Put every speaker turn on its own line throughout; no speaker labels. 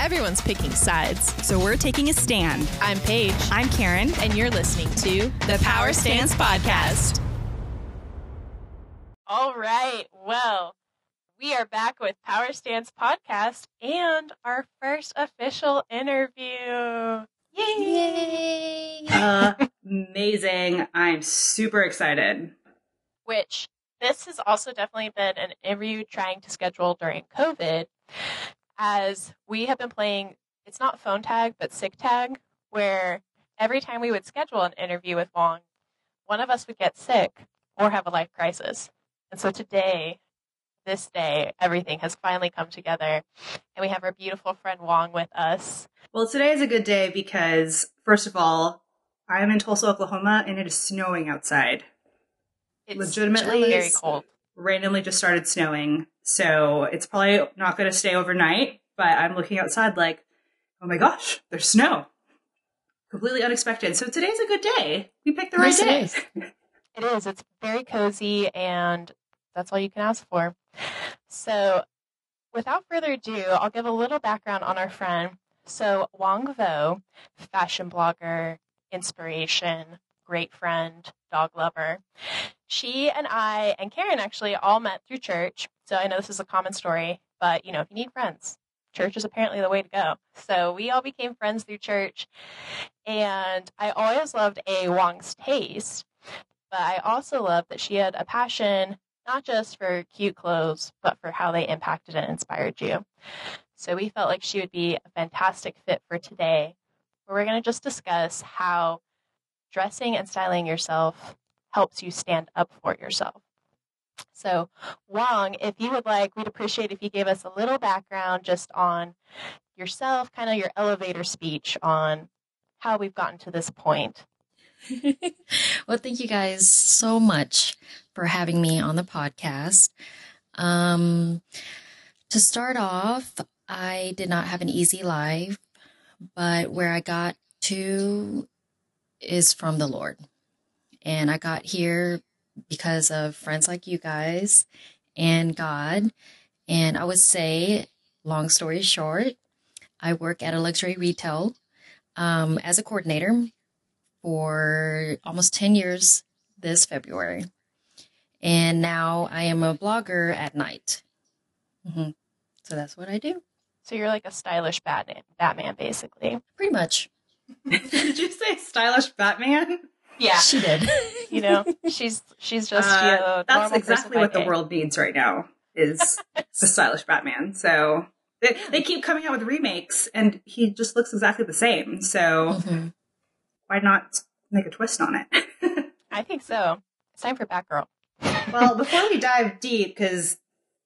Everyone's picking sides.
So we're taking a stand.
I'm Paige.
I'm Karen.
And you're listening to the Power Stance Podcast. All right. Well, we are back with Power Stance Podcast and our first official interview. Yay!
Uh, amazing. I'm super excited.
Which this has also definitely been an interview trying to schedule during COVID, as we have been playing, it's not phone tag, but sick tag, where every time we would schedule an interview with Wong, one of us would get sick or have a life crisis. And so today, this day, everything has finally come together, and we have our beautiful friend Wong with us.
Well, today is a good day because, first of all, I am in Tulsa, Oklahoma, and it is snowing outside.
It's
Legitimately
very cold.
Randomly just started snowing, so it's probably not going to stay overnight. But I'm looking outside like, oh my gosh, there's snow. Completely unexpected. So today's a good day. We picked the right
Yes,
day.
is.
It is. It's very cozy, and that's all you can ask for. So, without further ado, I'll give a little background on our friend. So, Wang Vo, fashion blogger, inspiration, great friend, dog lover. She and I and Karen actually all met through church. So, I know this is a common story, but you know, if you need friends, church is apparently the way to go. So, we all became friends through church. And I always loved A. Wong's taste but I also loved that she had a passion not just for cute clothes, but for how they impacted and inspired you. So we felt like she would be a fantastic fit for today, where we're going to just discuss how dressing and styling yourself helps you stand up for yourself. So, Wong, if you would like, we'd appreciate if you gave us a little background just on yourself, kind of your elevator speech on how we've gotten to this point.
well, thank you guys so much for having me on the podcast. Um, to start off, I did not have an easy life, but where I got to is from the Lord. And I got here because of friends like you guys and God. And I would say, long story short, I work at a luxury retail um, as a coordinator for almost 10 years this February. And now I am a blogger at night. hmm So that's what I do,
So you're like a stylish Batman, Batman basically.
pretty much.
Did you say stylish Batman?
Yeah,
She did.
you know, she's she's just
Uh,
you know,
that's exactly what the world needs right now is the stylish Batman. So they, they keep coming out with remakes, and he just looks exactly the same. So
Mhm.
why not make a twist on it?
I think so. It's time for Batgirl.
well, before we dive deep, because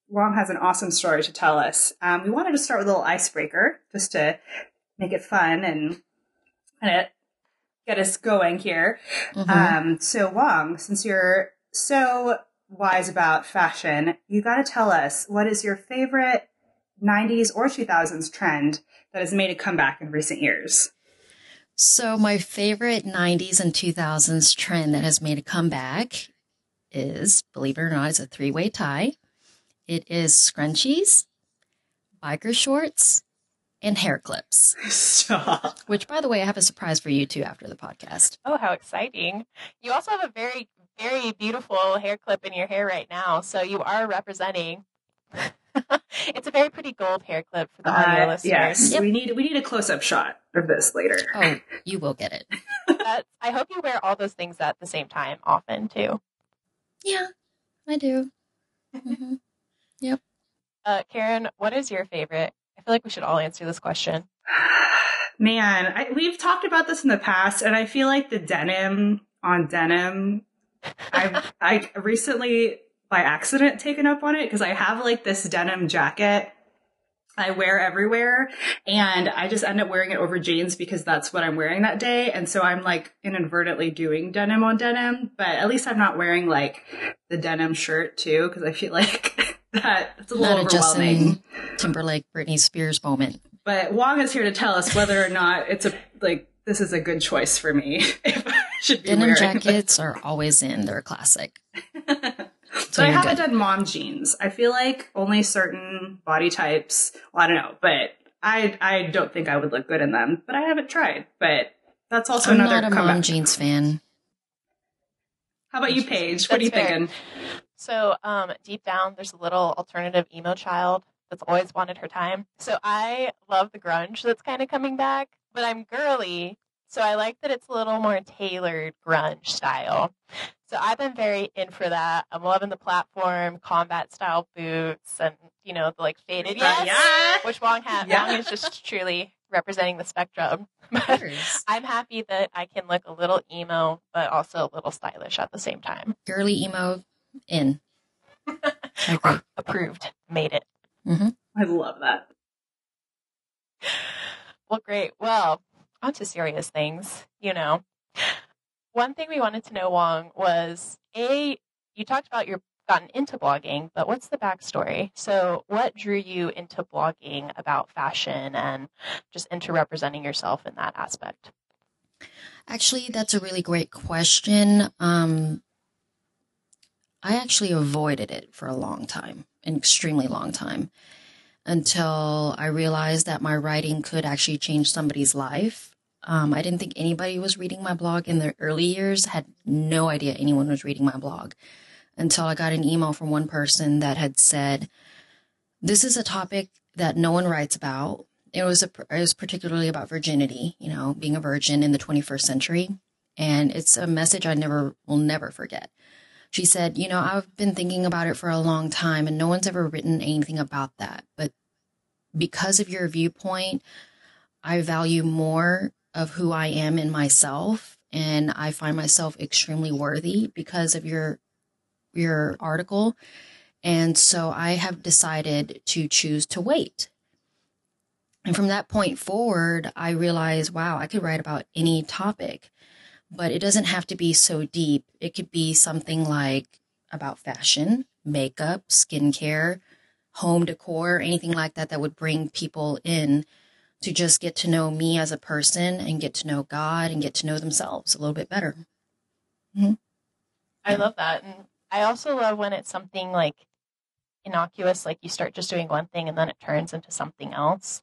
Wong has an awesome story to tell us, um, we wanted to start with a little icebreaker just to make it fun and kind of get us going here.
Mhm.
Um, so Wong, since you're so wise about fashion, you got to tell us what is your favorite 90s or 2000s trend that has made a comeback in recent years?
So my favorite 90s and 2000s trend that has made a comeback is, believe it or not, it's a three-way tie. It is scrunchies, biker shorts, and hair clips.
Stop.
Which, by the way, I have a surprise for you too after the podcast.
Oh, how exciting! You also have a very very beautiful hair clip in your hair right now, so you are representing. it's a very pretty gold hair clip for the audio
Uh,
listeners.
yes,
Yep.
we need we need a close up shot of this later.
Oh, you will get it.
That- I hope you wear all those things at the same time often too.
Yeah, I do. Mhm.
Uh, Karen, what is your favorite? I feel like we should all answer this question.
Man, I, we've talked about this in the past, and I feel like the denim on denim. I've I recently by accident taken up on it because I have like this denim jacket I wear everywhere, and I just end up wearing it over jeans because that's what I'm wearing that day, and so I'm like inadvertently doing denim on denim. But at least I'm not wearing like the denim shirt too because I feel like that it's a little
Not
overwhelming.
Timberlake, Britney Spears moment.
But Wong is here to tell us whether or not it's a like this is a good choice for me. If I should be
Denim jackets are always in. They're a classic.
but
So
I haven't
good.
done mom jeans. I feel like only certain body types. Well, I don't know, but I I don't think I would look good in them, but I haven't tried. But that's also
I'm
another
not a
comeback.
mom jeans fan.
How about you, Paige? What are you
fair.
thinking?
So, um, deep down, there's a little alternative emo child that's always wanted her time. So, I love the grunge that's kind of coming back, but I'm girly. So, I like that it's a little more tailored grunge style. So, I've been very in for that. I'm loving the platform, combat style boots, and, you know, the like faded. Yes!
Yeah.
Which Wong hat.
Yeah.
Wong is just truly representing the spectrum. But I'm happy that I can look a little emo, but also a little stylish at the same time.
Girly emo in. I agree.
Approved. Made it.
I love that.
Well, great. Well, on to serious things. You know, one thing we wanted to know, Wong, was A, you talked about your gotten into blogging, but what's the backstory? So, what drew you into blogging about fashion and just into representing yourself in that aspect?
Actually, that's a really great question. Um, I actually avoided it for a long time, an extremely long time, until I realized that my writing could actually change somebody's life. Um, I didn't think anybody was reading my blog in the early years, had no idea anyone was reading my blog until I got an email from one person that had said, This is a topic that no one writes about. It was a, it was particularly about virginity, you know, being a virgin in the 21st century, and it's a message I never will never forget. She said, "You know, I've been thinking about it for a long time, and no one's ever written anything about that. But because of your viewpoint, I value more of who I am in myself, and I find myself extremely worthy because of your your article." And so I have decided to choose to wait. And from that point forward, I realized, wow, I could write about any topic, but it doesn't have to be so deep. It could be something like about fashion, makeup, skincare, home decor, anything like that that would bring people in to just get to know me as a person and get to know God and get to know themselves a little bit better. Mm-hmm.
I love that. And I also love when it's something like innocuous, like you start just doing one thing and then it turns into something else.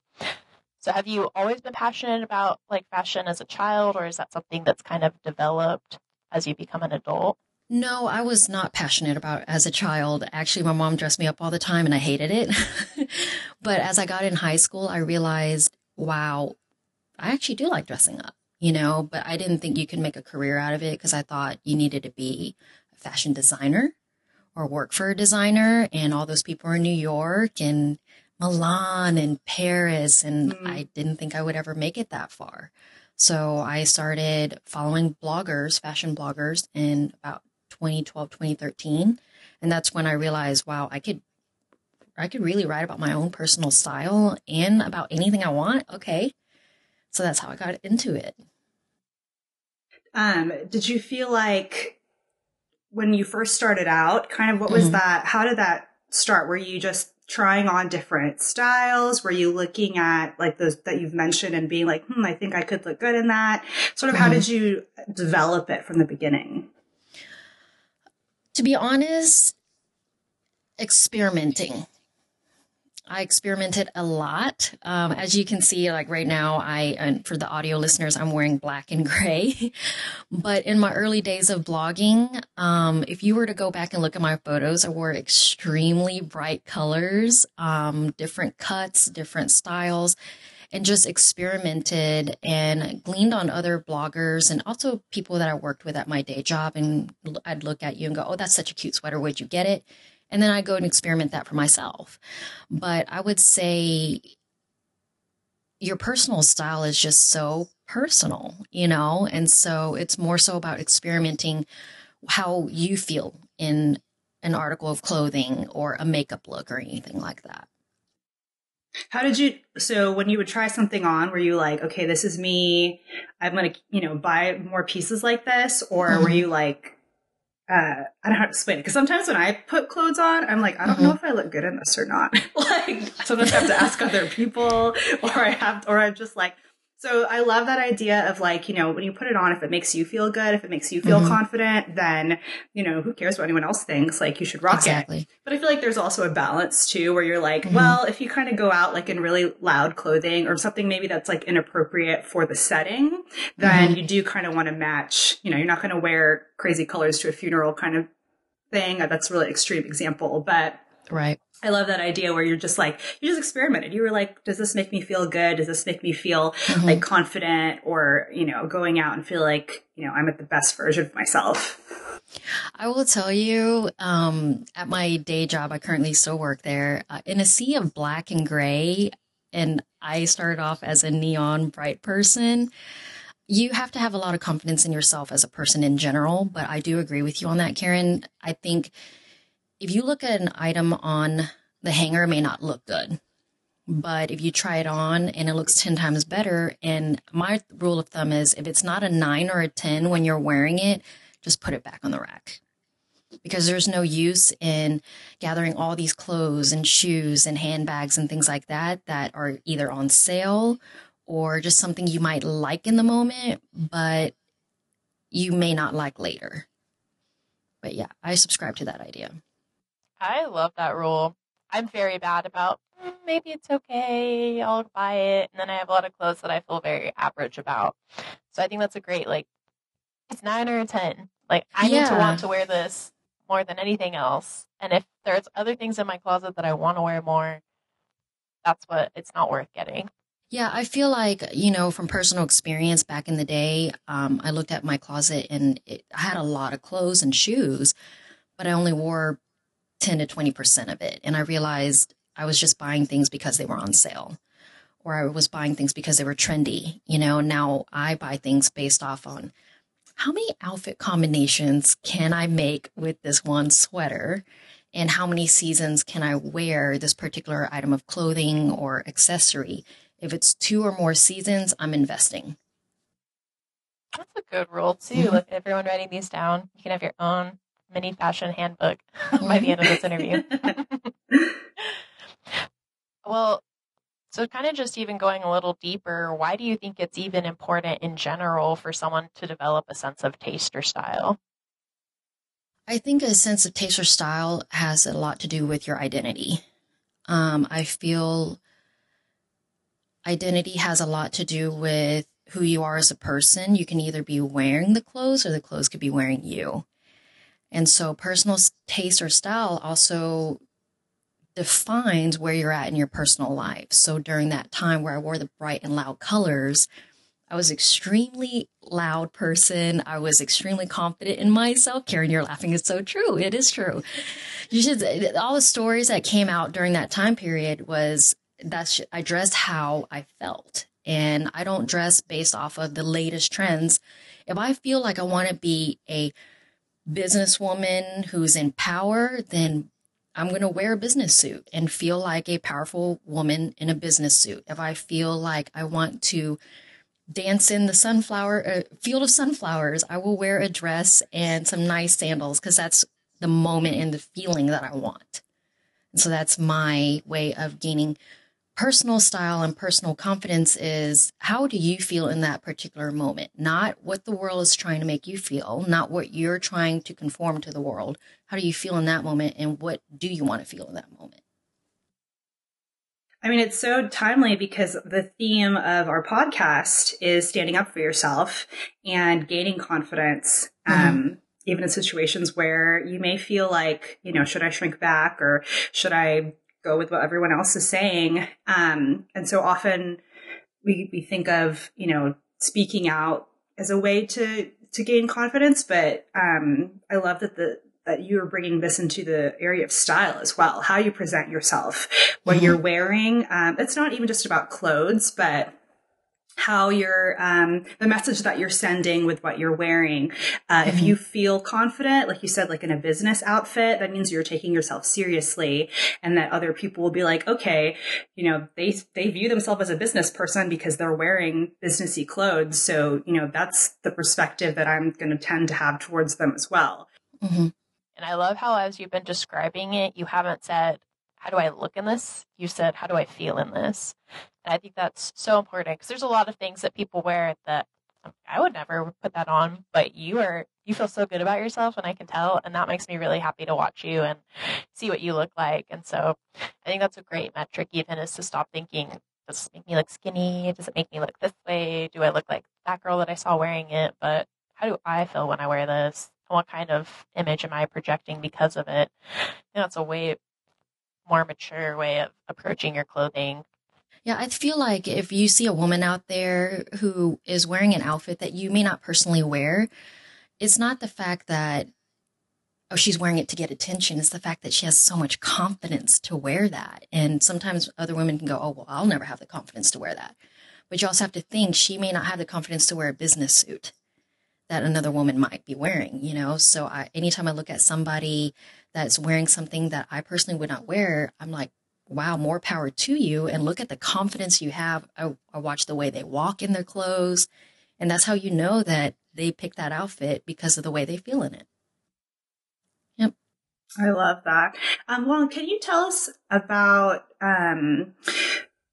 So have you always been passionate about like fashion as a child or is that something that's kind of developed as you become an adult?
No, I was not passionate about as a child. Actually, my mom dressed me up all the time and I hated it. but as I got in high school, I realized, wow, I actually do like dressing up, you know, but I didn't think you could make a career out of it because I thought you needed to be a fashion designer or work for a designer. And all those people are in New York and Milan and Paris. And
Mm.
I didn't think I would ever make it that far. So I started following bloggers, fashion bloggers in about 2012, 2013. And that's when I realized, wow, I could I could really write about my own personal style and about anything I want. Okay. So that's how I got into it.
Um, did you feel like when you first started out, kind of what was
Mhm.
that? How did that start? Were you just trying on different styles? Were you looking at like those that you've mentioned and being like, hmm, I think I could look good in that? Sort of how
Mhm.
did you develop it from the beginning?
To be honest, experimenting. I experimented a lot. Um, as you can see, like right now, I, for the audio listeners, I'm wearing black and gray. but in my early days of blogging, um, if you were to go back and look at my photos, I wore extremely bright colors, um, different cuts, different styles, and just experimented and gleaned on other bloggers and also people that I worked with at my day job. And I'd look at you and go, Oh, that's such a cute sweater. Where'd you get it? And then I go and experiment that for myself. But I would say your personal style is just so personal, you know? And so it's more so about experimenting how you feel in an article of clothing or a makeup look or anything like that.
How did you, so when you would try something on, were you like, okay, this is me. I'm going to, you know, buy more pieces like this? Or were
Mhm.
you like, uh, I don't know how to explain it. Cause sometimes when I put clothes on, I'm like, I don't know if I look good in this or not. like sometimes I have to ask other people or I have, or I'm just like, So I love that idea of like, you know, when you put it on, if it makes you feel good, if it makes you feel
Mhm.
confident, then, you know, who cares what anyone else thinks? Like you should rock it.
exactly.
But I feel like there's also a balance too, where you're like,
Mhm.
well, if you kind of go out like in really loud clothing or something maybe that's like inappropriate for the setting, then you do kind of want to match, you know, you're not going to wear crazy colors to a funeral kind of thing. That's a really extreme example, but
Right.
I love that idea where you're just like, you just experimented. You were like, does this make me feel good? Does this make me feel
Mhm.
like confident or, you know, going out and feel like, you know, I'm at the best version of myself?
I will tell you, um, at my day job, I currently still work there. Uh, in a sea of black and gray, and I started off as a neon bright person. You have to have a lot of confidence in yourself as a person in general, but I do agree with you on that, Karen. I think if you look at an item on the hanger, it may not look good. But if you try it on and it looks 10 times better, and my rule of thumb is if it's not a nine or a 10 when you're wearing it, just put it back on the rack because there's no use in gathering all these clothes and shoes and handbags and things like that that are either on sale or just something you might like in the moment, but you may not like later. But yeah, I subscribe to that idea.
I love that rule. I'm very bad about "Mm, maybe it's okay, I'll buy it, and then I have a lot of clothes that I feel very average about. So I think that's a great like it's nine or a ten. Like I need to want to wear this more than anything else. And if there's other things in my closet that I want to wear more, that's what it's not worth getting.
Yeah, I feel like, you know, from personal experience back in the day, um, I looked at my closet and it, I had a lot of clothes and shoes, but I only wore 10 to 20% of it. And I realized I was just buying things because they were on sale or I was buying things because they were trendy. You know, now I buy things based off on how many outfit combinations can I make with this one sweater? And how many seasons can I wear this particular item of clothing or accessory? If it's two or more seasons, I'm investing.
That's a good rule too.
Mhm.
Look, everyone writing these down, you can have your own mini fashion handbook by the end of this interview. Well, so kind of just even going a little deeper, why do you think it's even important in general for someone to develop a sense of taste or style?
I think a sense of taste or style has a lot to do with your identity. Um, I feel identity has a lot to do with who you are as a person. You can either be wearing the clothes or the clothes could be wearing you. And so personal taste or style also defines where you're at in your personal life. So during that time where I wore the bright and loud colors, I was extremely loud person. I was extremely confident in myself. Karen, you're laughing. It's so true. It is true. You should, all the stories that came out during that time period was that I dressed how I felt. And I don't dress based off of the latest trends. If I feel like I want to be a businesswoman who's in power, then I'm going to wear a business suit and feel like a powerful woman in a business suit. If I feel like I want to dance in the sunflower uh, field of sunflowers, I will wear a dress and some nice sandals because that's the moment and the feeling that I want. And so that's my way of gaining personal style and personal confidence is how do you feel in that particular moment? Not what the world is trying to make you feel, not what you're trying to conform to the world. How do you feel in that moment and what do you want to feel in that moment?
I mean, it's so timely because the theme of our podcast is standing up for yourself and gaining confidence, um, even in situations where you may feel like, you know, should I shrink back or should I go with what everyone else is saying? Um, and so often we, we think of, you know, speaking out as a way to, to gain confidence. But, um, I love that the, that you're bringing this into the area of style as well, how you present yourself, what
Mhm.
you're wearing. Um, it's not even just about clothes, but how you're, um, the message that you're sending with what you're wearing. Uh, If
Mhm.
you feel confident, like you said, like in a business outfit, that means you're taking yourself seriously and that other people will be like, okay, you know, they, they view themselves as a business person because they're wearing businessy clothes. So, you know, that's the perspective that I'm going to tend to have towards them as well.
hmm
And I love how, as you've been describing it, you haven't said how do I look in this? You said, how do I feel in this? And I think that's so important because there's a lot of things that people wear that I would never put that on, but you are you feel so good about yourself and I can tell and that makes me really happy to watch you and see what you look like. And so I think that's a great metric even is to stop thinking does it make me look skinny? Does it make me look this way? Do I look like that girl that I saw wearing it? But how do I feel when I wear this? And what kind of image am I projecting because of it? Know, it's a way more mature way of approaching your clothing
yeah, I feel like if you see a woman out there who is wearing an outfit that you may not personally wear, it's not the fact that oh she's wearing it to get attention. It's the fact that she has so much confidence to wear that. And sometimes other women can go oh well i'll never have the confidence to wear that. But you also have to think she may not have the confidence to wear a business suit that another woman might be wearing you know? So I, anytime i look at somebody that's wearing something that i personally would not wear i'm like wow, more power to you. And look at the confidence you have. I, I watch the way they walk in their clothes. And that's how you know that they pick that outfit because of the way they feel in it. Yep.
I love that. Um, well, can you tell us about, um,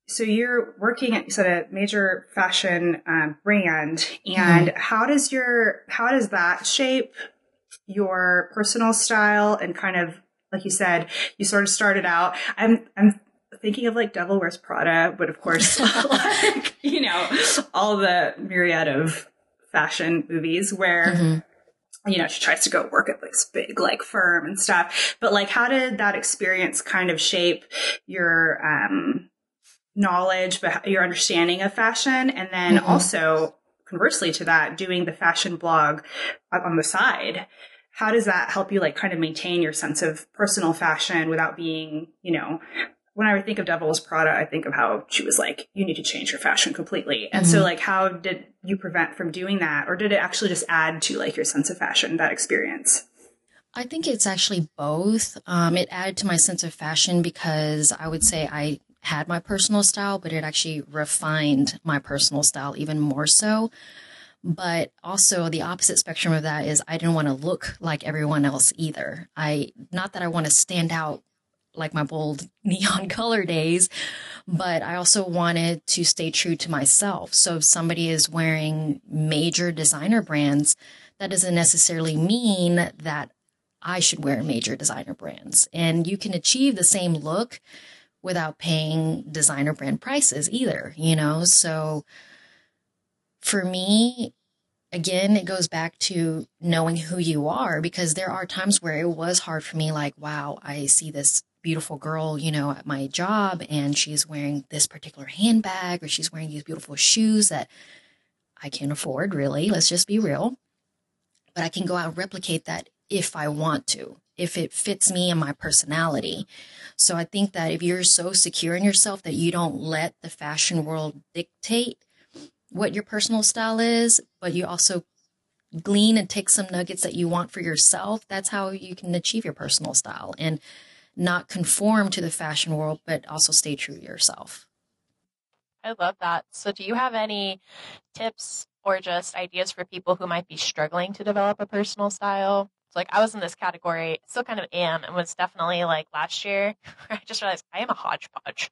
so you're working at, you said a major fashion um, brand and mm-hmm. how does your, how does that shape your personal style and kind of like you said, you sort of started out. I'm I'm thinking of like Devil Wears Prada, but of course, like, you know, all the myriad of fashion movies where. Mm-hmm. You know, she tries to go work at this big like firm and stuff. But like, how did that experience kind of shape your um, knowledge, your understanding of fashion, and then mm-hmm. also conversely to that, doing the fashion blog on the side? How does that help you like kind of maintain your sense of personal fashion without being, you know, when I think of Devil's Prada, I think of how she was like, you need to change your fashion completely. And mm-hmm. so like, how did you prevent from doing that? Or did it actually just add to like your sense of fashion, that experience?
I think it's actually both. Um, it added to my sense of fashion because I would say I had my personal style, but it actually refined my personal style even more so. But also the opposite spectrum of that is I didn't want to look like everyone else either. I, not that I want to stand out like my bold neon color days, but I also wanted to stay true to myself. So if somebody is wearing major designer brands, that doesn't necessarily mean that I should wear major designer brands. And you can achieve the same look without paying designer brand prices either, you know? So for me, again, it goes back to knowing who you are because there are times where it was hard for me, like, wow, I see this beautiful girl, you know, at my job and she's wearing this particular handbag or she's wearing these beautiful shoes that I can't afford, really. Let's just be real. But I can go out and replicate that if I want to, if it fits me and my personality. So I think that if you're so secure in yourself that you don't let the fashion world dictate what your personal style is, but you also glean and take some nuggets that you want for yourself, that's how you can achieve your personal style and not conform to the fashion world, but also stay true to yourself.
I love that. So, do you have any tips or just ideas for people who might be struggling to develop a personal style? So, like, I was in this category, still kind of am, and was definitely like last year, I just realized I am a hodgepodge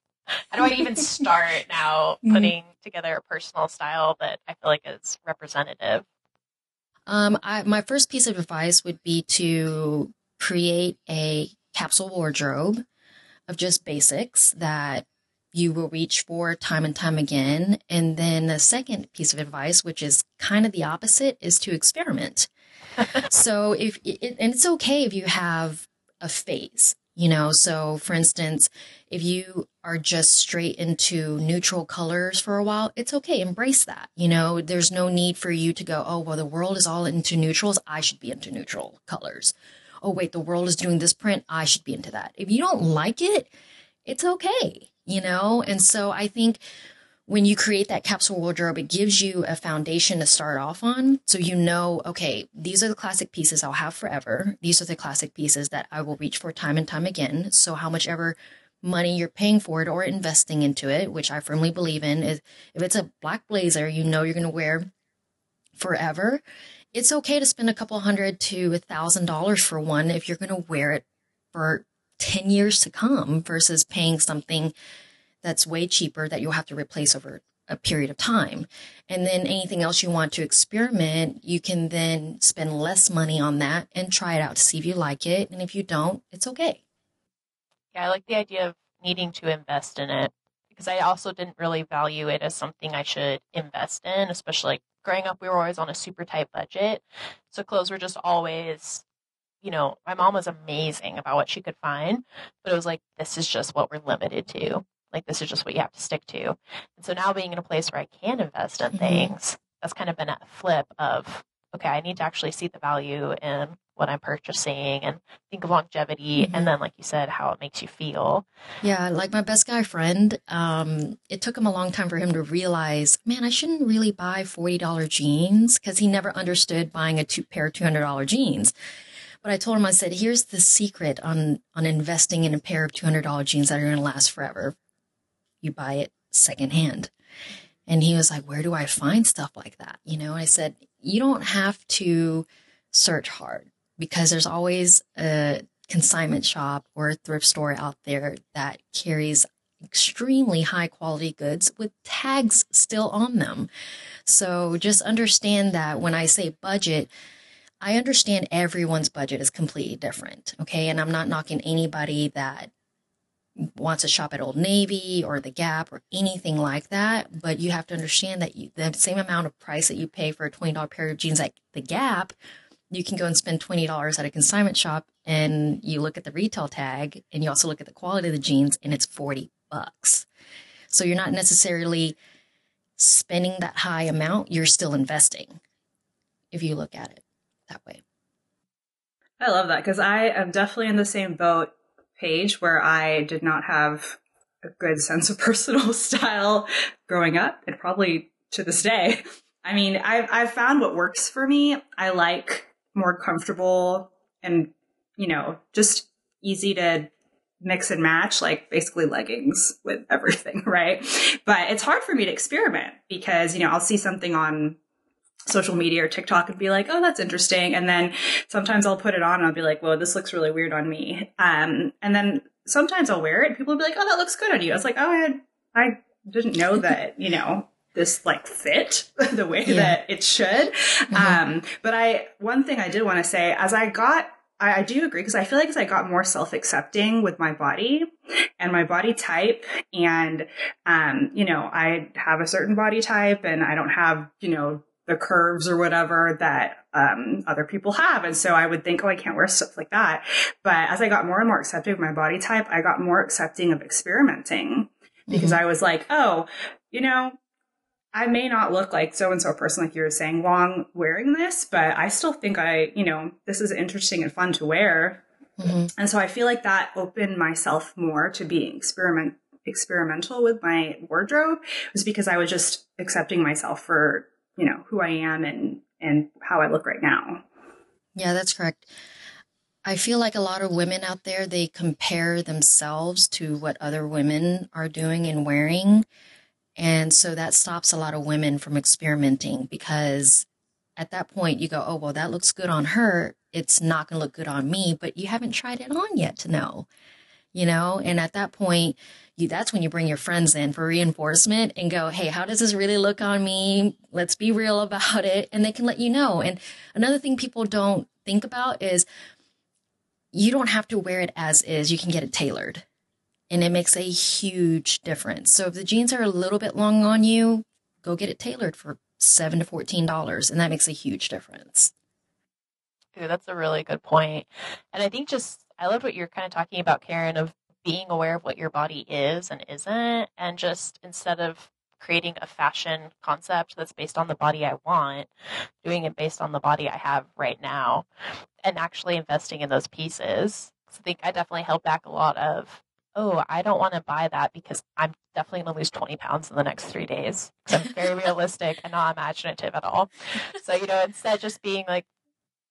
how do I even start now mm-hmm. putting together a personal style that I feel like is representative?
Um, I, my first piece of advice would be to create a capsule wardrobe of just basics that you will reach for time and time again. And then the second piece of advice, which is kind of the opposite, is to experiment. so if it, and it's okay if you have a phase you know? So for instance if you are just straight into neutral colors for a while it's okay embrace that you know? There's no need for you to go oh well the world is all into neutrals i should be into neutral colors. Oh wait the world is doing this print i should be into that. If you don't like it it's okay you know? And so i think when you create that capsule wardrobe, it gives you a foundation to start off on. So you know, okay, these are the classic pieces I'll have forever. These are the classic pieces that I will reach for time and time again. So how much ever money you're paying for it or investing into it, which I firmly believe in, is if it's a black blazer you know you're going to wear forever, it's okay to spend a couple hundred to a thousand dollars for one if you're going to wear it for 10 years to come versus paying something that's way cheaper that you'll have to replace over a period of time. And then anything else you want to experiment, you can then spend less money on that and try it out to see if you like it. And if you don't, it's okay.
Yeah, I like the idea of needing to invest in it because I also didn't really value it as something I should invest in, especially like growing up, we were always on a super tight budget. So clothes were just always, you know, my mom was amazing about what she could find, but it was like, this is just what we're limited to. Like, this is just what you have to stick to. And so now being in a place where I can invest in mm-hmm. things, that's kind of been a flip of, okay, I need to actually see the value in what I'm purchasing and think of longevity mm-hmm. and then like you said how it makes you feel.
Yeah, like my best guy friend, um, it took him a long time for him to realize, man, I shouldn't really buy $40 jeans because he never understood buying a two pair of $200 jeans. But I told him, I said, here's the secret on, on investing in a pair of $200 jeans that are going to last forever. You buy it secondhand. And he was like, where do I find stuff like that? You know, I said, you don't have to search hard because there's always a consignment shop or thrift store out there that carries extremely high quality goods with tags still on them. So just understand that when I say budget, I understand everyone's budget is completely different. Okay. And I'm not knocking anybody that wants to shop at Old Navy or the Gap or anything like that. But you have to understand that you, the same amount of price that you pay for a $20 pair of jeans at the Gap you can go and spend $20 at a consignment shop and you look at the retail tag and you also look at the quality of the jeans and it's 40 bucks. So you're not necessarily spending that high amount, you're still investing if you look at it that way.
I love that because I am definitely in the same boat Paige where I did not have a good sense of personal style growing up and probably to this day. I mean, I've, I've found what works for me. I like more comfortable and, you know, just easy to mix and match, like basically leggings with everything, right? But it's hard for me to experiment because, you know, I'll see something on social media or TikTok and be like, oh, that's interesting. And then sometimes I'll put it on and I'll be like, whoa, this looks really weird on me. Um, and then sometimes I'll wear it and people will be like, oh, that looks good on you. I was like, oh, I, I didn't know that, you know, this like fit the way yeah. that it should. Mm-hmm. Um, but I, one thing I did want to say, as I got I, I, do agree because I feel like as I got more self accepting with my body and my body type, and um, you know, I have a certain body type, and I don't have you know the curves or whatever that um, other people have, and so I would think, oh, I can't wear stuff like that. But as I got more and more accepting of my body type, I got more accepting of experimenting because mm-hmm. I was like, oh, you know, I may not look like so and so person, like you were saying, Wong wearing this, but I still think I, you know, this is interesting and fun to wear. Mm-hmm. And so I feel like that opened myself more to being experiment experimental with my wardrobe was because I was just accepting myself for, you know, who I am and and how I look right now.
Yeah, that's correct. I feel like a lot of women out there they compare themselves to what other women are doing and wearing and so that stops a lot of women from experimenting because at that point you go, oh, well, that looks good on her. It's not going to look good on me, but you haven't tried it on yet to know, you know? And at that point, you, that's when you bring your friends in for reinforcement and go, Hey, how does this really look on me? Let's be real about it. And they can let you know. And another thing people don't think about is you don't have to wear it as is. You can get it tailored and it makes a huge difference. So if the jeans are a little bit long on you, go get it tailored for seven to fourteen dollars, and that makes a huge difference.
Ooh, that's a really good point. And I think just I love what you're kind of talking about, Karen, of being aware of what your body is and isn't, and just instead of creating a fashion concept that's based on the body I want, doing it based on the body I have right now, and actually investing in those pieces. So I think I definitely held back a lot of oh, I don't want to buy that because I'm definitely going to lose 20 pounds in the next three days. I'm very realistic and not imaginative at all. So, you know, instead just being like,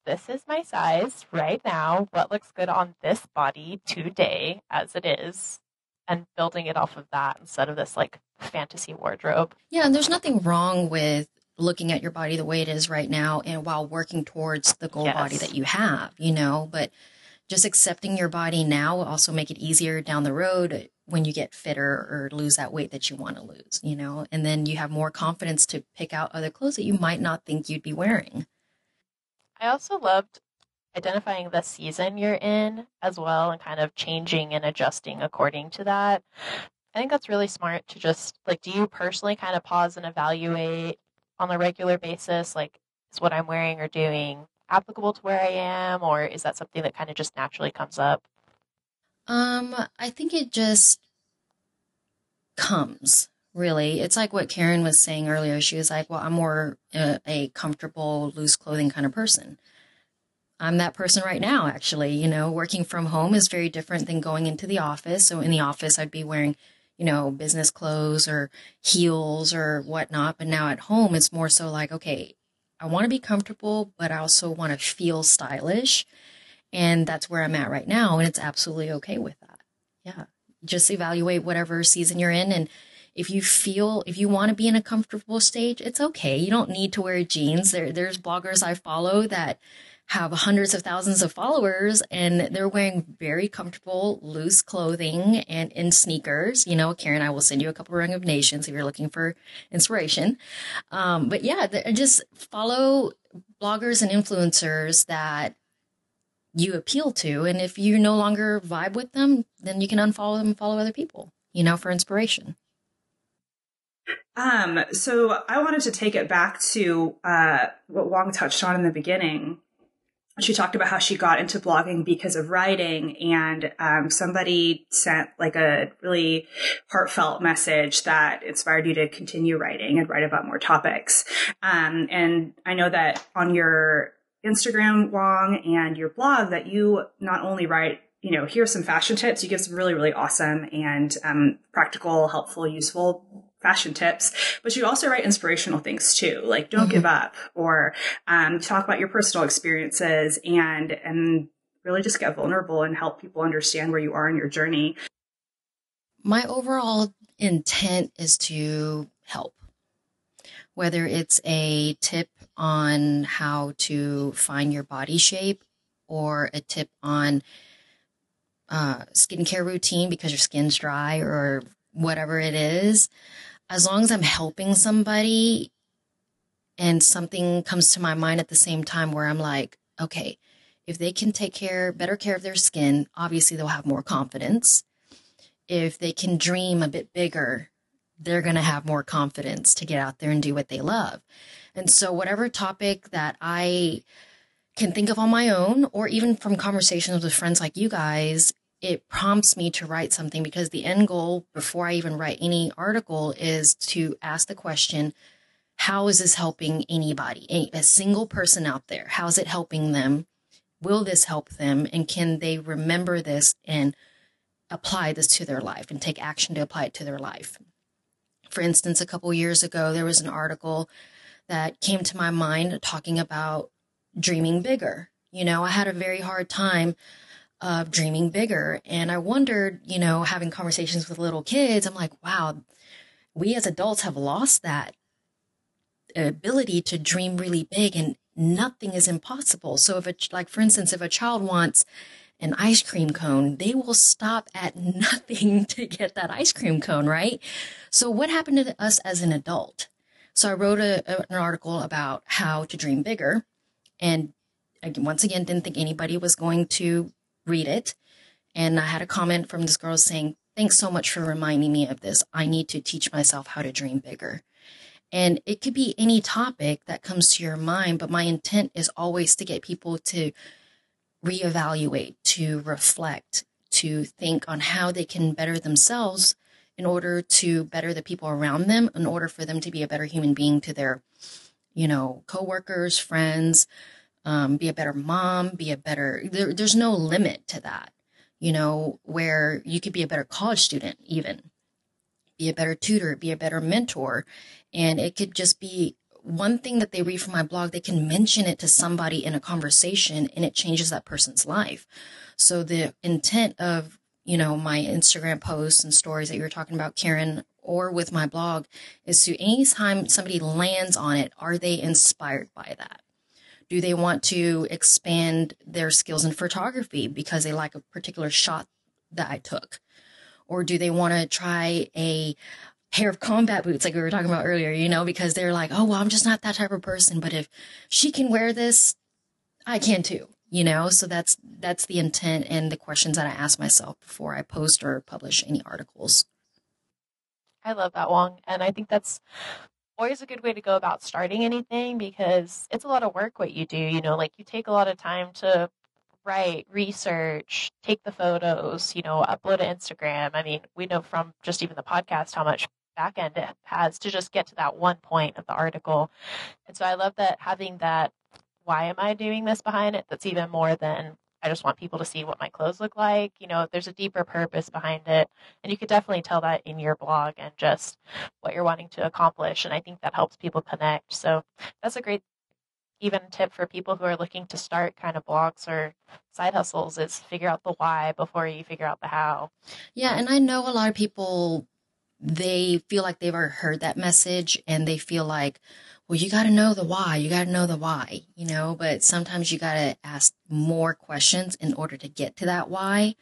this is my size right now. What looks good on this body today as it is? And building it off of that instead of this like fantasy wardrobe.
Yeah, and there's nothing wrong with looking at your body the way it is right now and while working towards the goal yes. body that you have, you know, but just accepting your body now will also make it easier down the road when you get fitter or lose that weight that you want to lose, you know, and then you have more confidence to pick out other clothes that you might not think you'd be wearing.
I also loved identifying the season you're in as well and kind of changing and adjusting according to that. I think that's really smart to just like, do you personally kind of pause and evaluate on a regular basis? Like, is what I'm wearing or doing applicable to where I am, or is that something that kind of just naturally comes up?
Um, I think it just comes really. It's like what Karen was saying earlier. She was like, "Well, I'm more a, a comfortable, loose clothing kind of person." I'm that person right now, actually. You know, working from home is very different than going into the office. So in the office, I'd be wearing, you know, business clothes or heels or whatnot. But now at home, it's more so like, okay, I want to be comfortable, but I also want to feel stylish. And that's where I'm at right now. And it's absolutely okay with that. Yeah. Just evaluate whatever season you're in. And if you feel, if you want to be in a comfortable stage, it's okay. You don't need to wear jeans. There, there's bloggers I follow that have hundreds of thousands of followers and they're wearing very comfortable, loose clothing and in sneakers. You know, Karen, I will send you a couple of Ring of nations if you're looking for inspiration. Um, but yeah, just follow bloggers and influencers that you appeal to. And if you no longer vibe with them, then you can unfollow them and follow other people, you know, for inspiration.
Um, so I wanted to take it back to uh, what Wong touched on in the beginning. She talked about how she got into blogging because of writing and um, somebody sent like a really heartfelt message that inspired you to continue writing and write about more topics. Um, and i know that on your instagram wong and your blog that you not only write you know here's some fashion tips. You give some really really awesome and um, practical helpful useful fashion tips, but you also write inspirational things too, like don't mm-hmm. give up or um, talk about your personal experiences and and really just get vulnerable and help people understand where you are in your journey.
My overall intent is to help. Whether it's a tip on how to find your body shape or a tip on uh, skincare routine because your skin's dry or whatever it is, as long as I'm helping somebody and something comes to my mind at the same time where I'm like, okay, if they can take care, better care of their skin, obviously they'll have more confidence. If they can dream a bit bigger, they're going to have more confidence to get out there and do what they love. And so, whatever topic that I can think of on my own, or even from conversations with friends like you guys, it prompts me to write something because the end goal before I even write any article is to ask the question, how is this helping anybody, a single person out there? How is it helping them? Will this help them? And can they remember this and apply this to their life and take action to apply it to their life? For instance, a couple years ago, there was an article that came to my mind talking about dreaming bigger. You know, I had a very hard time of dreaming bigger. And I wondered, you know, having conversations with little kids, I'm like, wow, we as adults have lost that ability to dream really big and nothing is impossible. So if a, like, for instance, if a child wants an ice cream cone, they will stop at nothing to get that ice cream cone, right? So what happened to us as an adult? So I wrote a, an article about how to dream bigger and once again, didn't think anybody was going to read it. And I had a comment from this girl saying, Thanks so much for reminding me of this. I need to teach myself how to dream bigger. And it could be any topic that comes to your mind, but my intent is always to get people to reevaluate, to reflect, to think on how they can better themselves in order to better the people around them, in order for them to be a better human being to their, you know, coworkers, friends, um, be a better mom, be a better, there, there's no limit to that, you know, where you could be a better college student, even be a better tutor, be a better mentor. And it could just be one thing that they read from my blog, they can mention it to somebody in a conversation and it changes that person's life. So the intent of, you know, my Instagram posts and stories that you were talking about, Karen, or with my blog is to anytime somebody lands on it, are they inspired by that? Do they want to expand their skills in photography because they like a particular shot that I took? Or do they want to try a pair of combat boots like we were talking about earlier, you know, because they're like, oh, well, I'm just not that type of person. But if she can wear this, I can too, you know? So that's, that's the intent and the questions that I ask myself before I post or publish any articles.
I love that, Wong. And I think that's always a good way to go about starting anything because it's a lot of work what you do. You know, like you take a lot of time to write, research, take the photos, you know, upload to Instagram. I mean, we know from just even the podcast how much back end it has to just get to that one point of the article. And so I love that having that why am I doing this behind it that's even more than I just want people to see what my clothes look like. You know, there's a deeper purpose behind it. And you could definitely tell that in your blog and just what you're wanting to accomplish. And I think that helps people connect. So that's a great even tip for people who are looking to start kind of blogs or side hustles is figure out the why before you figure out the how.
Yeah, and I know a lot of people they feel like they've already heard that message and they feel like, well, you got to know the why. You got to know the why, you know, but sometimes you got to ask more questions in order to get to that why.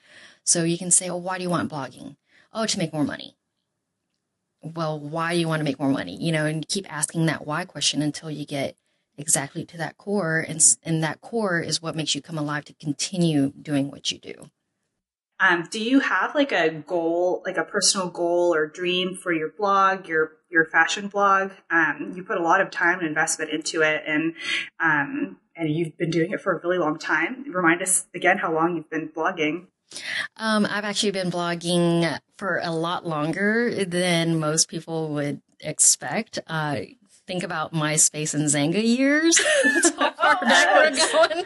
So you can say, oh, why do you want blogging? Oh, to make more money. Well, why do you want to make more money? You know, and keep asking that why question until you get exactly to that core. And, and that core is what makes you come alive to continue doing what you do.
Um, do you have like a goal, like a personal goal or dream for your blog, your your fashion blog? Um, you put a lot of time and investment into it, and um, and you've been doing it for a really long time. Remind us again how long you've been blogging.
Um, I've actually been blogging for a lot longer than most people would expect. Uh, think about MySpace and Xanga years. That's how far back we're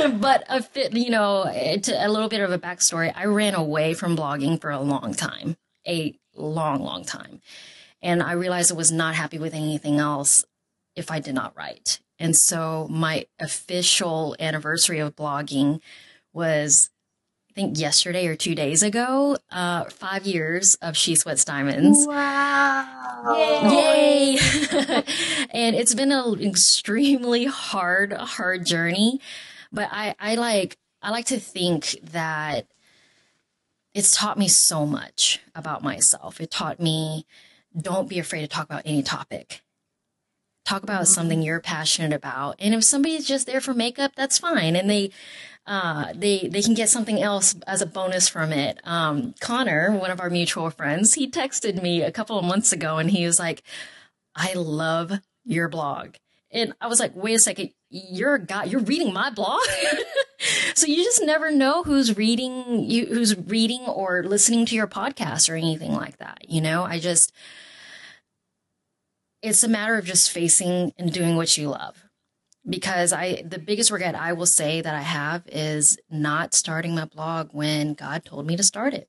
going. but a fit, you know, a little bit of a backstory. I ran away from blogging for a long time, a long, long time. And I realized I was not happy with anything else if I did not write. And so my official anniversary of blogging was I think yesterday or two days ago, uh, five years of She Sweats Diamonds.
Wow.
Yay. Yay. and it's been an extremely hard, hard journey. But I, I like, I like to think that it's taught me so much about myself. It taught me don't be afraid to talk about any topic. Talk about mm-hmm. something you're passionate about. And if somebody's just there for makeup, that's fine. And they, uh, they they can get something else as a bonus from it. Um, Connor, one of our mutual friends, he texted me a couple of months ago, and he was like, "I love your blog," and I was like, "Wait a second, you're a guy, you're reading my blog." so you just never know who's reading you, who's reading or listening to your podcast or anything like that. You know, I just it's a matter of just facing and doing what you love because I the biggest regret I will say that I have is not starting my blog when God told me to start it.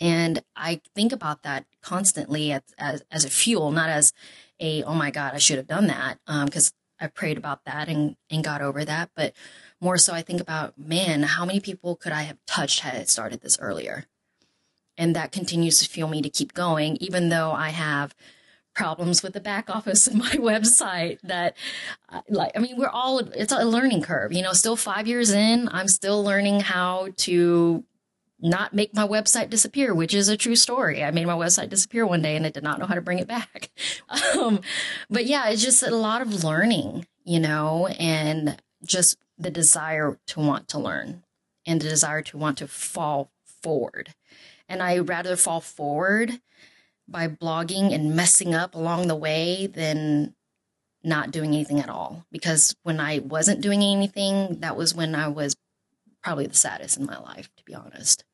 And I think about that constantly as, as, as a fuel, not as a, oh my God, I should have done that. Because um, I prayed about that and, and got over that. But more so, I think about, man, how many people could I have touched had it started this earlier? And that continues to fuel me to keep going, even though I have problems with the back office of my website that uh, like i mean we're all it's a learning curve you know still five years in i'm still learning how to not make my website disappear which is a true story i made my website disappear one day and i did not know how to bring it back um, but yeah it's just a lot of learning you know and just the desire to want to learn and the desire to want to fall forward and i rather fall forward by blogging and messing up along the way than not doing anything at all. Because when I wasn't doing anything, that was when I was probably the saddest in my life, to be honest.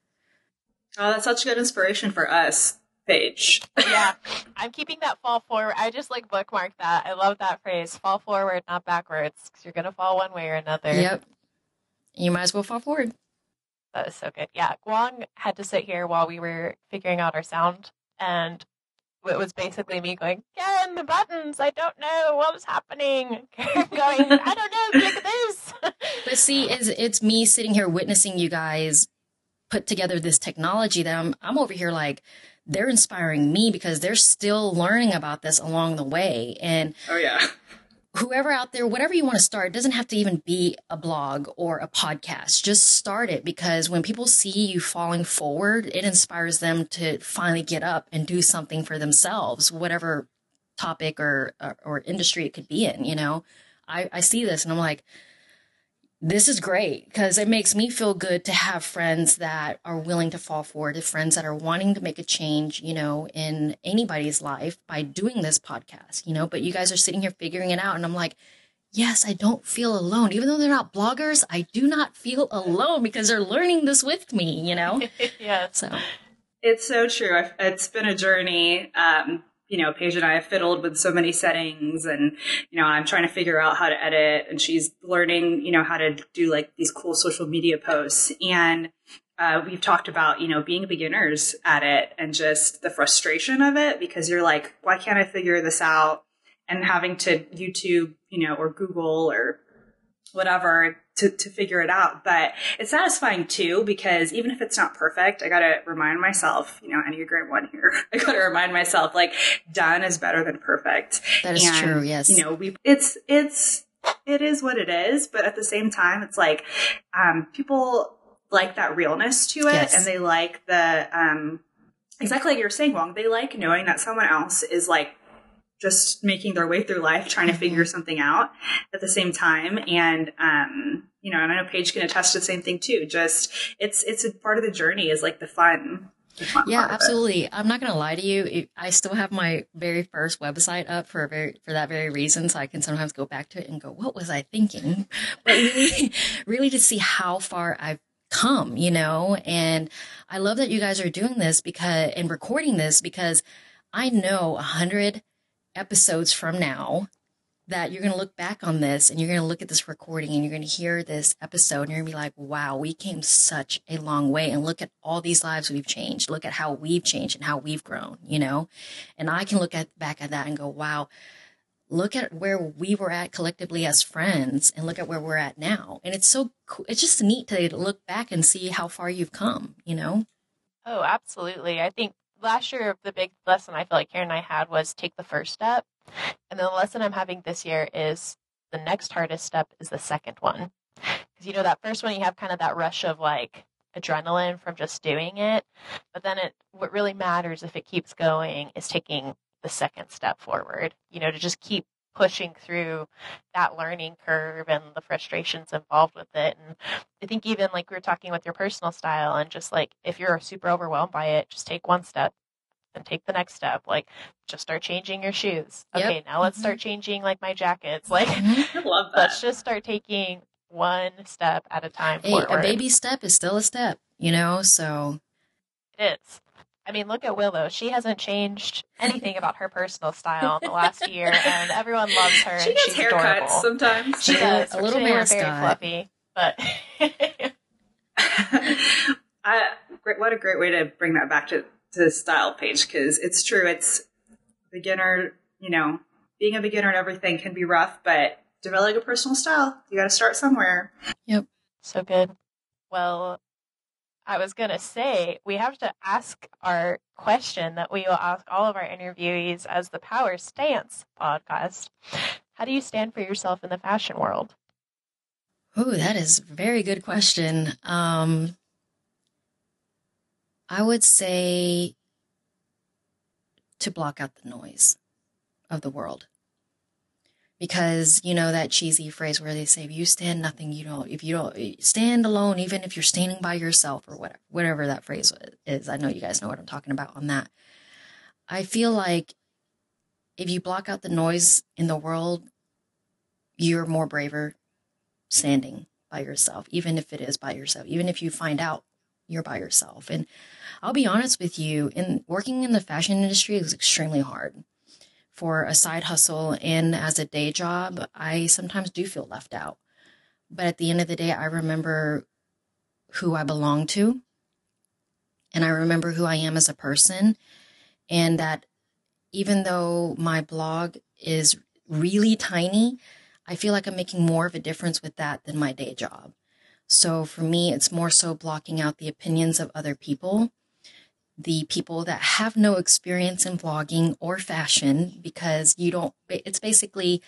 Oh, that's such good inspiration for us, Paige.
yeah, I'm keeping that fall forward. I just like bookmark that. I love that phrase fall forward, not backwards, because you're going to fall one way or another.
Yep. You might as well fall forward.
That was so good. Yeah, Guang had to sit here while we were figuring out our sound and it was basically me going, Karen, the buttons, I don't know what was happening. Going, I don't know, click this.
but see, it's, it's me sitting here witnessing you guys put together this technology that I'm, I'm over here like, they're inspiring me because they're still learning about this along the way. And
oh, yeah.
whoever out there, whatever you want to start, doesn't have to even be a blog or a podcast. Just start it because when people see you falling forward, it inspires them to finally get up and do something for themselves, whatever topic or, or, or industry it could be in, you know? I, I see this and I'm like, this is great because it makes me feel good to have friends that are willing to fall forward, friends that are wanting to make a change, you know, in anybody's life by doing this podcast, you know. But you guys are sitting here figuring it out, and I'm like, yes, I don't feel alone. Even though they're not bloggers, I do not feel alone because they're learning this with me, you know.
yeah.
So
it's so true. It's been a journey. Um, you know, Paige and I have fiddled with so many settings and, you know, I'm trying to figure out how to edit and she's learning, you know, how to do like these cool social media posts. And uh, we've talked about, you know, being beginners at it and just the frustration of it because you're like, why can't I figure this out? And having to YouTube, you know, or Google or whatever to, to figure it out. But it's satisfying too, because even if it's not perfect, I got to remind myself, you know, Enneagram one here, I got to remind myself like done is better than perfect.
That is and, true. Yes.
You know, we, it's, it's, it is what it is. But at the same time, it's like, um, people like that realness to it yes. and they like the, um, exactly like you're saying, Wong, they like knowing that someone else is like just making their way through life trying to mm-hmm. figure something out at the same time. And um you know and i know paige can attest to the same thing too. Just it's it's a part of the journey is like the fun.
Yeah absolutely. I'm not gonna lie to you. I still have my very first website up for very for that very reason so i can sometimes go back to it and go what was i thinking? But really really to see how far i've come you know? And i love that you guys are doing this because and recording this because i know a hundred episodes from now that you're going to look back on this and you're going to look at this recording and you're going to hear this episode and you're going to be like, wow, we came such a long way and look at all these lives we've changed. Look at how we've changed and how we've grown, you know? And I can look at back at that and go, wow, look at where we were at collectively as friends and look at where we're at now. And it's so cool. It's just neat to look back and see how far you've come, you know?
Oh, absolutely. I think last year the big lesson I feel like Karen and I had was take the first step. And then the lesson I'm having this year is the next hardest step is the second one. Because you know that first one you have kind of that rush of like adrenaline from just doing it. But then it what really matters if it keeps going is taking the second step forward. You know, to just keep pushing through that learning curve and the frustrations involved with it. And I think even like we were talking with your personal style and just like if you're super overwhelmed by it, just take one step and take the next step. Like just start changing your shoes. Yep. Okay, now let's start mm-hmm. changing like my jackets. Like
love that.
let's just start taking one step at a time.
Hey, a baby step is still a step, you know, so
it is. I mean, look at Willow. She hasn't changed anything about her personal style in the last year, and everyone loves her.
She
gets
haircuts
adorable.
sometimes.
She does.
a little mascot.
Very fluffy, but.
I, what a great way to bring that back to, to style page because it's true. It's beginner, you know, being a beginner and everything can be rough, but developing a personal style, you got to start somewhere.
Yep.
So good. Well, I was going to say, we have to ask our question that we will ask all of our interviewees as the Power Stance podcast. How do you stand for yourself in the fashion world?
Oh, that is a very good question. Um, I would say to block out the noise of the world because you know that cheesy phrase where they say if you stand nothing you don't if you don't eh, stand alone even if you're standing by yourself or whatever whatever that phrase is. I know you guys know what i'm talking about on that. I feel like if you block out the noise in the world you're more braver standing by yourself even if it is by yourself even if you find out you're by yourself. And i'll be honest with you in working in the fashion industry is extremely hard for a side hustle and as a day job, I sometimes do feel left out. But at the end of the day, I remember who I belong to and I remember who I am as a person. And that even though my blog is really tiny, I feel like I'm making more of a difference with that than my day job. So for me, it's more so blocking out the opinions of other people the people that have no experience in vlogging or fashion because you don't, it's basically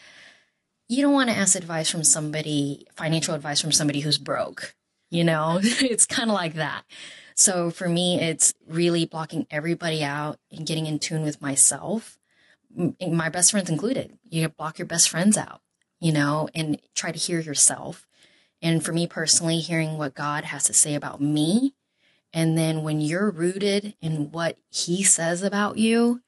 you don't want to ask advice from somebody, financial advice from somebody who's broke. You know, it's kind of like that. So for me, it's really blocking everybody out and getting in tune with myself, my best friends included. You block your best friends out, you know, and try to hear yourself. And for me personally, hearing what God has to say about me. And then when you're rooted in what he says about you,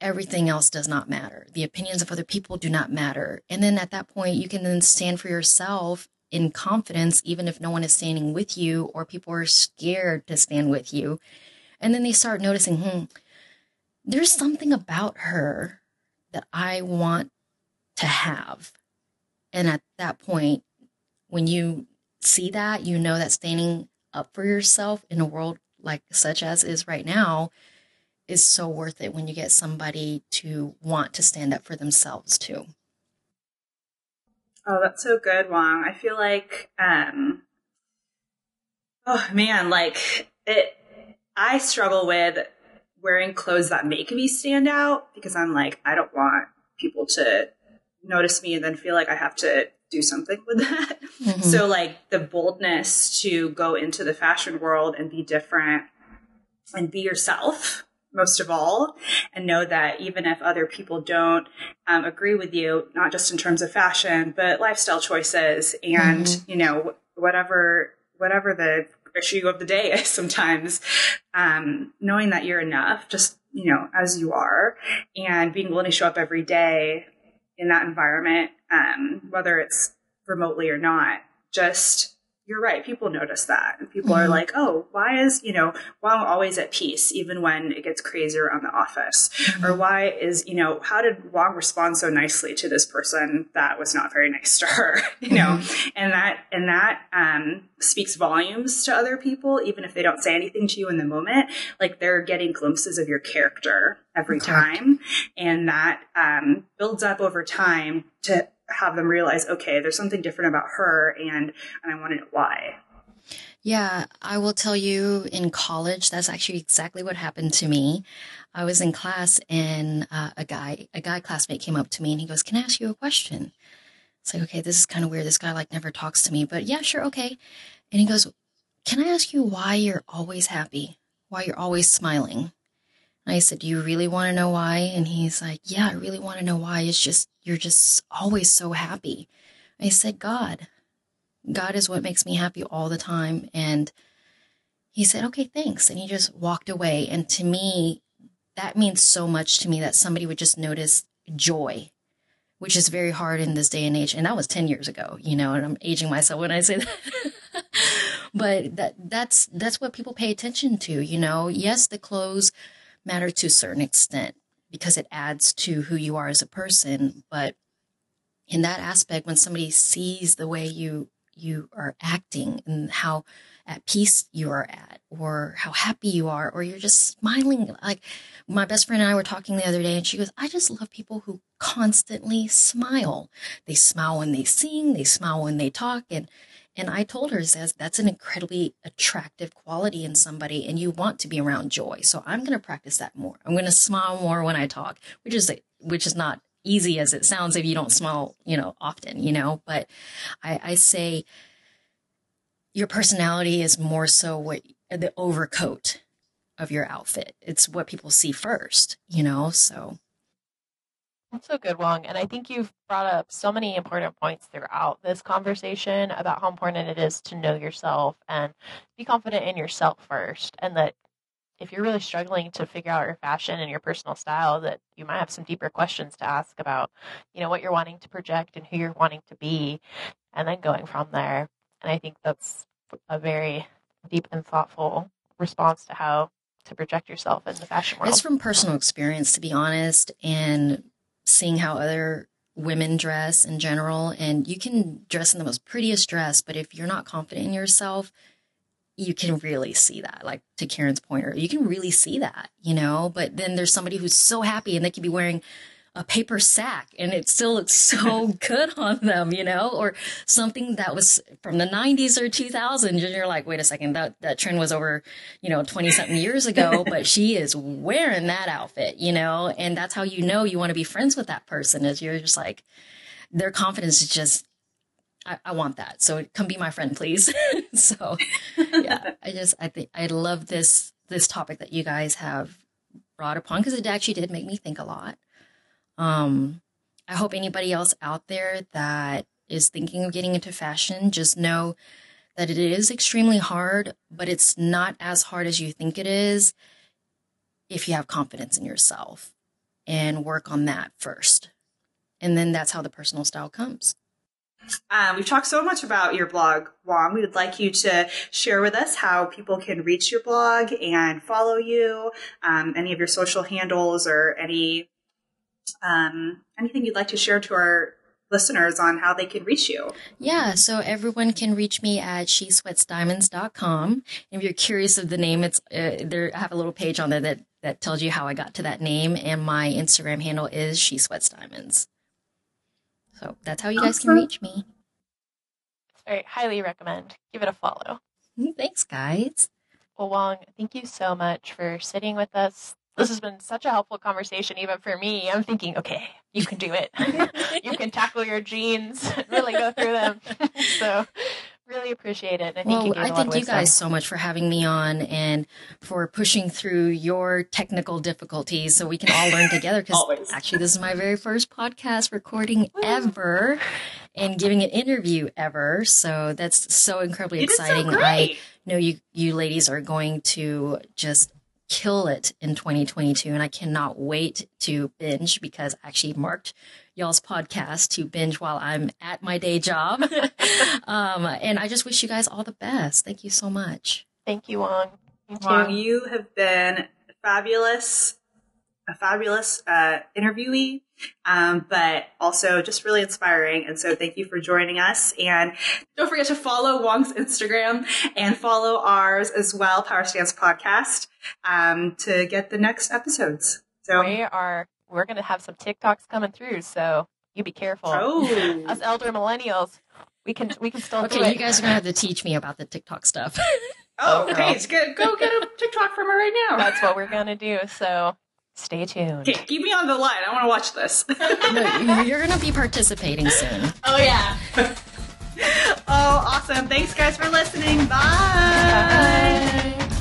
everything else does not matter. The opinions of other people do not matter. And then at that point, you can then stand for yourself in confidence, even if no one is standing with you or people are scared to stand with you. And then they start noticing, hmm, there's something about her that I want to have. And at that point, when you see that, you know that standing up for yourself in a world like such as is right now is so worth it when you get somebody to want to stand up for themselves too.
Oh, that's so good, Wong. I feel like, um, oh man, like it, I struggle with wearing clothes that make me stand out because I'm like, I don't want people to notice me and then feel like I have to do something with that. Mm-hmm. So, like, the boldness to go into the fashion world and be different and be yourself most of all, and know that even if other people don't um, agree with you, not just in terms of fashion, but lifestyle choices and, mm-hmm. you know, whatever, whatever the issue of the day is sometimes, um, knowing that you're enough, just, you know, as you are, and being willing to show up every day in that environment, um, whether it's remotely or not, just you're right. People notice that. And people mm-hmm. are like, oh, why is, you know, why am always at peace, even when it gets crazier around the office? Mm-hmm. Or why is, you know, how did Wong respond so nicely to this person that was not very nice to her? you know, mm-hmm. and that, and that, um, speaks volumes to other people, even if they don't say anything to you in the moment. Like they're getting glimpses of your character every time. And that, um, builds up over time to, have them realize, okay, there's something different about her and, and I want to know why.
Yeah, I will tell you in college, that's actually exactly what happened to me. I was in class and uh, a guy, a guy classmate came up to me and he goes, can I ask you a question? It's like, okay, this is kind of weird. This guy like never talks to me, but yeah, sure. Okay. And he goes, can I ask you why you're always happy? Why you're always smiling? I said, Do you really want to know why? And he's like, Yeah, I really want to know why. It's just, you're just always so happy. I said, God. God is what makes me happy all the time. And he said, Okay, thanks. And he just walked away. And to me, that means so much to me that somebody would just notice joy, which is very hard in this day and age. And that was 10 years ago, you know, and I'm aging myself when I say that. but that that's that's what people pay attention to, you know. Yes, the clothes matter to a certain extent because it adds to who you are as a person. But in that aspect, when somebody sees the way you you are acting and how at peace you are at or how happy you are or you're just smiling like my best friend and I were talking the other day and she goes I just love people who constantly smile they smile when they sing they smile when they talk and and I told her, says that's an incredibly attractive quality in somebody, and you want to be around joy. So I'm going to practice that more. I'm going to smile more when I talk, which is which is not easy as it sounds if you don't smile, you know, often, you know. But I, I say your personality is more so what the overcoat of your outfit. It's what people see first, you know. So
that's so good, Wong. And I think you've brought up so many important points throughout this conversation about how important it is to know yourself and be confident in yourself first. And that if you're really struggling to figure out your fashion and your personal style, that you might have some deeper questions to ask about, you know, what you're wanting to project and who you're wanting to be, and then going from there. And I think that's a very deep and thoughtful response to how to project yourself in the fashion world.
It's from personal experience, to be honest. And seeing how other women dress in general. And you can dress in the most prettiest dress, but if you're not confident in yourself, you can really see that. Like to Karen's pointer, you can really see that, you know? But then there's somebody who's so happy and they could be wearing a paper sack and it still looks so good on them, you know, or something that was from the 90s or 2000s. And you're like, wait a second, that, that trend was over, you know, 20 something years ago, but she is wearing that outfit, you know, and that's how you know you want to be friends with that person is you're just like, their confidence is just I, I want that. So come be my friend, please. so yeah, I just I think I love this this topic that you guys have brought upon because it actually did make me think a lot. Um, I hope anybody else out there that is thinking of getting into fashion just know that it is extremely hard, but it's not as hard as you think it is if you have confidence in yourself and work on that first. And then that's how the personal style comes.
Um, we've talked so much about your blog, Wong. We would like you to share with us how people can reach your blog and follow you, um, any of your social handles, or any um, anything you'd like to share to our listeners on how they can reach you.
Yeah, so everyone can reach me at shesweatsdiamonds.com. If you're curious of the name, it's uh, there. I have a little page on there that that tells you how I got to that name, and my Instagram handle is she sweats diamonds. So that's how you guys can reach me.
Very highly recommend. Give it a follow.
Thanks, guys.
Well, Wong, thank you so much for sitting with us. This has been such a helpful conversation, even for me. I'm thinking, okay, you can do it. you can tackle your jeans, really go through them. so, really appreciate it.
I think well, I thank you guys so much for having me on and for pushing through your technical difficulties so we can all learn together. Because actually, this is my very first podcast recording ever and giving an interview ever. So that's so incredibly
you
exciting.
So
I know you you ladies are going to just kill it in 2022 and I cannot wait to binge because I actually marked y'all's podcast to binge while I'm at my day job. um, and I just wish you guys all the best. Thank you so much.
Thank you, Wong.
You Wong, you have been fabulous, a fabulous uh, interviewee, um, but also just really inspiring. And so thank you for joining us. And don't forget to follow Wong's Instagram and follow ours as well, Power Stance Podcast, um, to get the next episodes.
So we are we're going to have some TikToks coming through, so you be careful.
Oh.
Us elder millennials, we can we can still
okay, you guys are going to have to teach me about the TikTok stuff.
oh, okay. It's good. Go get a TikTok from her right now.
That's what we're going to do. So stay tuned.
Okay, keep me on the line. I want to watch this.
no, you're going to be participating soon.
Oh, yeah. oh, awesome. Thanks, guys, for listening. Bye. Bye.